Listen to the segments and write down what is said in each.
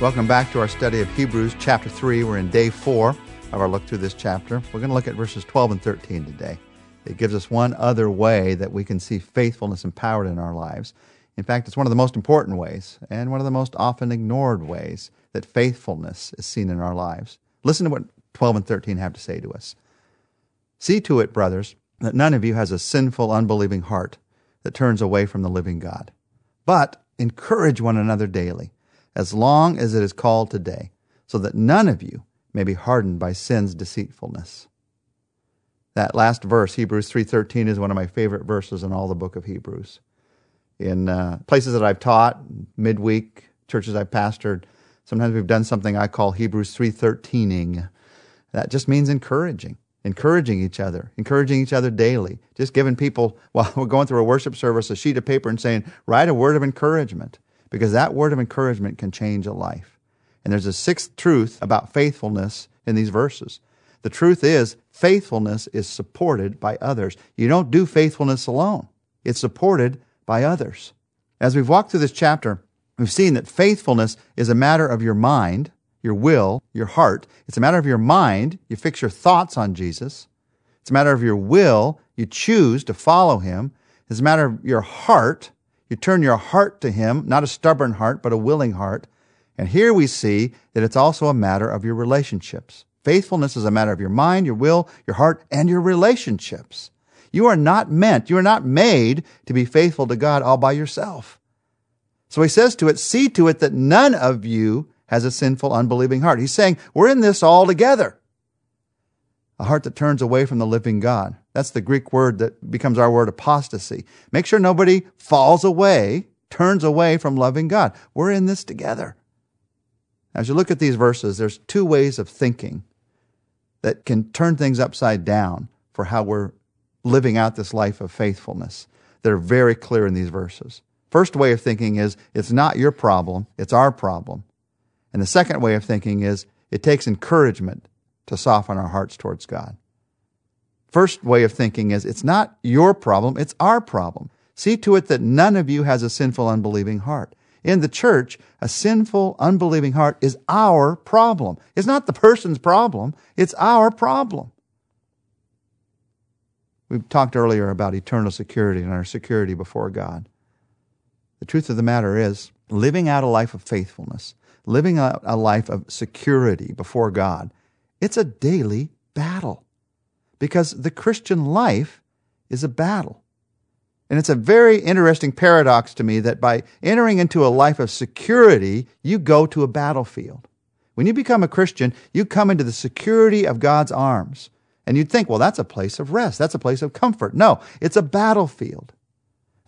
Welcome back to our study of Hebrews chapter 3. We're in day 4 of our look through this chapter. We're going to look at verses 12 and 13 today. It gives us one other way that we can see faithfulness empowered in our lives. In fact, it's one of the most important ways and one of the most often ignored ways that faithfulness is seen in our lives. Listen to what 12 and 13 have to say to us. See to it, brothers, that none of you has a sinful, unbelieving heart that turns away from the living God. But encourage one another daily as long as it is called today, so that none of you may be hardened by sin's deceitfulness. That last verse, Hebrews 3:13 is one of my favorite verses in all the book of Hebrews. In uh, places that I've taught, midweek, churches I've pastored, sometimes we've done something I call Hebrews 3:13ing. That just means encouraging encouraging each other, encouraging each other daily, just giving people, while we're going through a worship service, a sheet of paper and saying, write a word of encouragement because that word of encouragement can change a life. And there's a sixth truth about faithfulness in these verses. The truth is, faithfulness is supported by others. You don't do faithfulness alone, it's supported by others. As we've walked through this chapter, we've seen that faithfulness is a matter of your mind, your will, your heart. It's a matter of your mind. You fix your thoughts on Jesus. It's a matter of your will. You choose to follow him. It's a matter of your heart. You turn your heart to Him, not a stubborn heart, but a willing heart. And here we see that it's also a matter of your relationships. Faithfulness is a matter of your mind, your will, your heart, and your relationships. You are not meant, you are not made to be faithful to God all by yourself. So he says to it, see to it that none of you has a sinful, unbelieving heart. He's saying, we're in this all together a heart that turns away from the living God. That's the Greek word that becomes our word apostasy. Make sure nobody falls away, turns away from loving God. We're in this together. As you look at these verses, there's two ways of thinking that can turn things upside down for how we're living out this life of faithfulness. They're very clear in these verses. First way of thinking is it's not your problem, it's our problem. And the second way of thinking is it takes encouragement to soften our hearts towards God. First way of thinking is it's not your problem, it's our problem. See to it that none of you has a sinful, unbelieving heart. In the church, a sinful, unbelieving heart is our problem. It's not the person's problem, it's our problem. We've talked earlier about eternal security and our security before God. The truth of the matter is, living out a life of faithfulness, living out a life of security before God, it's a daily battle because the Christian life is a battle. And it's a very interesting paradox to me that by entering into a life of security, you go to a battlefield. When you become a Christian, you come into the security of God's arms. And you'd think, well, that's a place of rest. That's a place of comfort. No, it's a battlefield.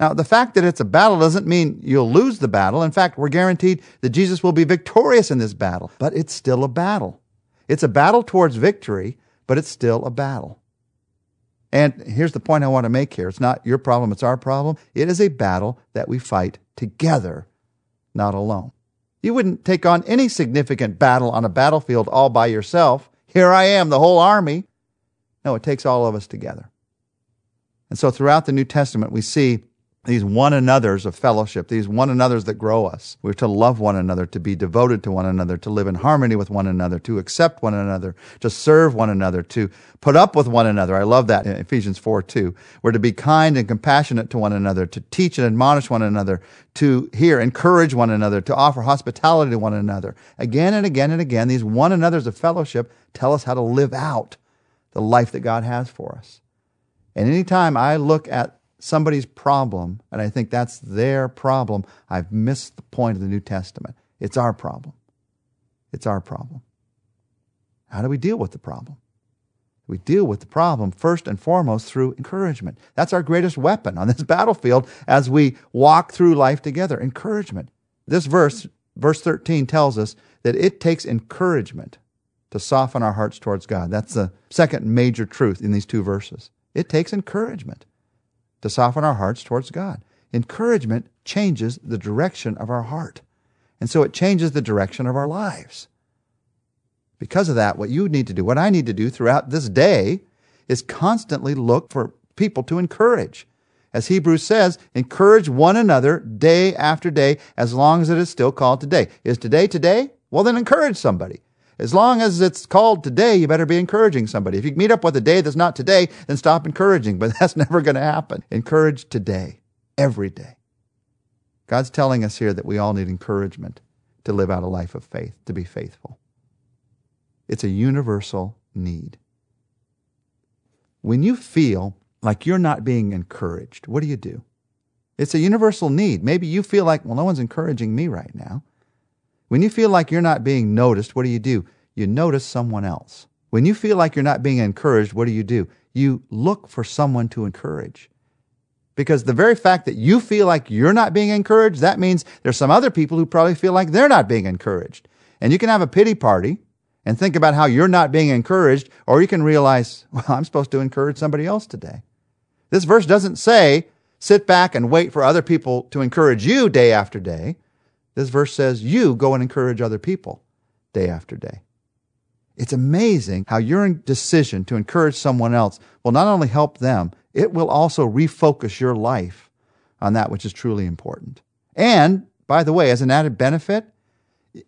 Now, the fact that it's a battle doesn't mean you'll lose the battle. In fact, we're guaranteed that Jesus will be victorious in this battle, but it's still a battle. It's a battle towards victory, but it's still a battle. And here's the point I want to make here. It's not your problem, it's our problem. It is a battle that we fight together, not alone. You wouldn't take on any significant battle on a battlefield all by yourself. Here I am, the whole army. No, it takes all of us together. And so throughout the New Testament, we see these one another's of fellowship, these one another's that grow us. We're to love one another, to be devoted to one another, to live in harmony with one another, to accept one another, to serve one another, to put up with one another. I love that in Ephesians 4 2. We're to be kind and compassionate to one another, to teach and admonish one another, to hear, encourage one another, to offer hospitality to one another. Again and again and again, these one another's of fellowship tell us how to live out the life that God has for us. And anytime I look at somebody's problem, and I think that's their problem, I've missed the point of the New Testament. It's our problem. It's our problem. How do we deal with the problem? We deal with the problem first and foremost through encouragement. That's our greatest weapon on this battlefield as we walk through life together. Encouragement. This verse, verse 13, tells us that it takes encouragement to soften our hearts towards God. That's the second major truth in these two verses. It takes encouragement to soften our hearts towards God. Encouragement changes the direction of our heart. And so it changes the direction of our lives. Because of that, what you need to do, what I need to do throughout this day, is constantly look for people to encourage. As Hebrews says, encourage one another day after day as long as it is still called today. Is today today? Well, then encourage somebody. As long as it's called today, you better be encouraging somebody. If you meet up with a day that's not today, then stop encouraging. But that's never going to happen. Encourage today, every day. God's telling us here that we all need encouragement to live out a life of faith, to be faithful. It's a universal need. When you feel like you're not being encouraged, what do you do? It's a universal need. Maybe you feel like, well, no one's encouraging me right now. When you feel like you're not being noticed, what do you do? You notice someone else. When you feel like you're not being encouraged, what do you do? You look for someone to encourage. Because the very fact that you feel like you're not being encouraged, that means there's some other people who probably feel like they're not being encouraged. And you can have a pity party and think about how you're not being encouraged, or you can realize, well, I'm supposed to encourage somebody else today. This verse doesn't say, sit back and wait for other people to encourage you day after day. This verse says, you go and encourage other people day after day. It's amazing how your decision to encourage someone else will not only help them, it will also refocus your life on that which is truly important. And, by the way, as an added benefit,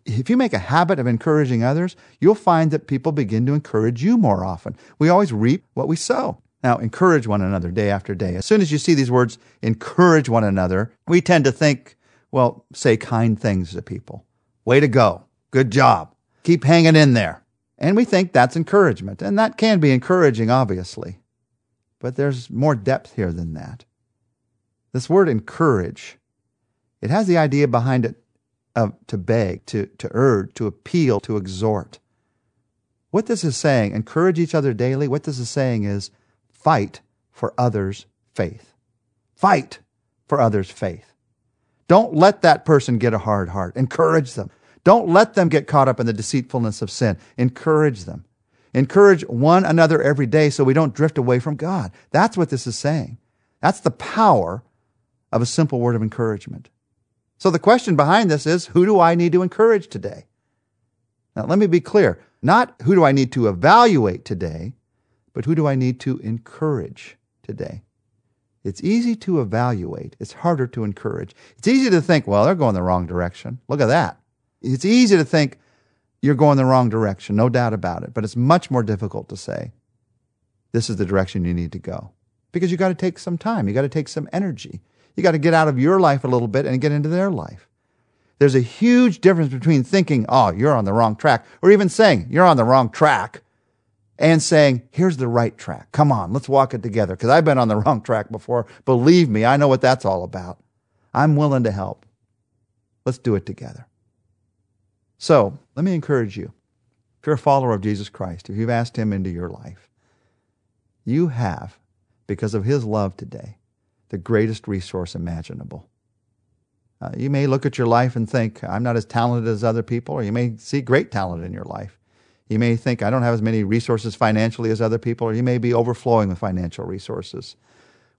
if you make a habit of encouraging others, you'll find that people begin to encourage you more often. We always reap what we sow. Now, encourage one another day after day. As soon as you see these words, encourage one another, we tend to think, well, say kind things to people. Way to go. Good job. Keep hanging in there. And we think that's encouragement. And that can be encouraging, obviously. But there's more depth here than that. This word encourage, it has the idea behind it of to beg, to, to urge, to appeal, to exhort. What this is saying, encourage each other daily, what this is saying is fight for others' faith. Fight for others' faith. Don't let that person get a hard heart. Encourage them. Don't let them get caught up in the deceitfulness of sin. Encourage them. Encourage one another every day so we don't drift away from God. That's what this is saying. That's the power of a simple word of encouragement. So the question behind this is who do I need to encourage today? Now, let me be clear. Not who do I need to evaluate today, but who do I need to encourage today? It's easy to evaluate. It's harder to encourage. It's easy to think, well, they're going the wrong direction. Look at that. It's easy to think you're going the wrong direction, no doubt about it. But it's much more difficult to say, this is the direction you need to go. Because you got to take some time, you got to take some energy. You got to get out of your life a little bit and get into their life. There's a huge difference between thinking, oh, you're on the wrong track, or even saying, you're on the wrong track, and saying, here's the right track. Come on, let's walk it together. Because I've been on the wrong track before. Believe me, I know what that's all about. I'm willing to help. Let's do it together. So let me encourage you. If you're a follower of Jesus Christ, if you've asked Him into your life, you have, because of His love today, the greatest resource imaginable. Uh, you may look at your life and think, I'm not as talented as other people, or you may see great talent in your life. You may think, I don't have as many resources financially as other people, or you may be overflowing with financial resources.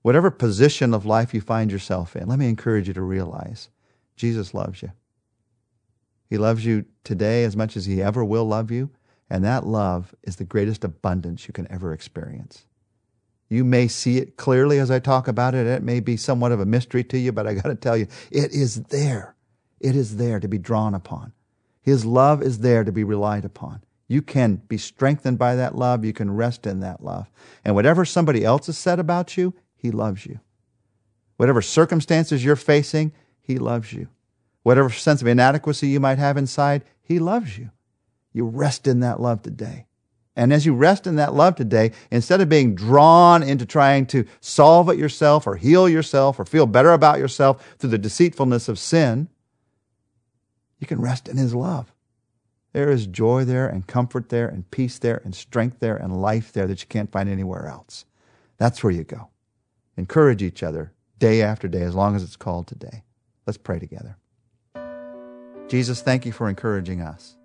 Whatever position of life you find yourself in, let me encourage you to realize Jesus loves you. He loves you today as much as he ever will love you, and that love is the greatest abundance you can ever experience. You may see it clearly as I talk about it. It may be somewhat of a mystery to you, but I got to tell you, it is there. It is there to be drawn upon. His love is there to be relied upon. You can be strengthened by that love. You can rest in that love. And whatever somebody else has said about you, He loves you. Whatever circumstances you're facing, He loves you. Whatever sense of inadequacy you might have inside, He loves you. You rest in that love today. And as you rest in that love today, instead of being drawn into trying to solve it yourself or heal yourself or feel better about yourself through the deceitfulness of sin, you can rest in His love. There is joy there and comfort there and peace there and strength there and life there that you can't find anywhere else. That's where you go. Encourage each other day after day as long as it's called today. Let's pray together. Jesus, thank you for encouraging us.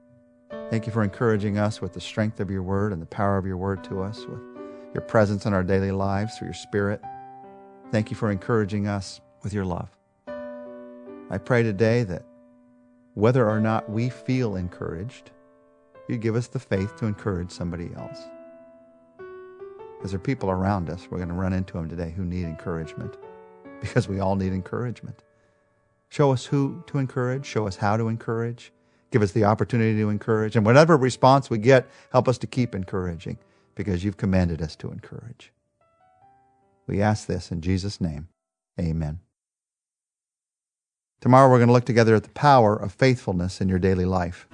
Thank you for encouraging us with the strength of your word and the power of your word to us, with your presence in our daily lives through your spirit. Thank you for encouraging us with your love. I pray today that whether or not we feel encouraged, you give us the faith to encourage somebody else. Because there are people around us, we're going to run into them today who need encouragement because we all need encouragement. Show us who to encourage. Show us how to encourage. Give us the opportunity to encourage. And whatever response we get, help us to keep encouraging because you've commanded us to encourage. We ask this in Jesus' name. Amen. Tomorrow we're going to look together at the power of faithfulness in your daily life.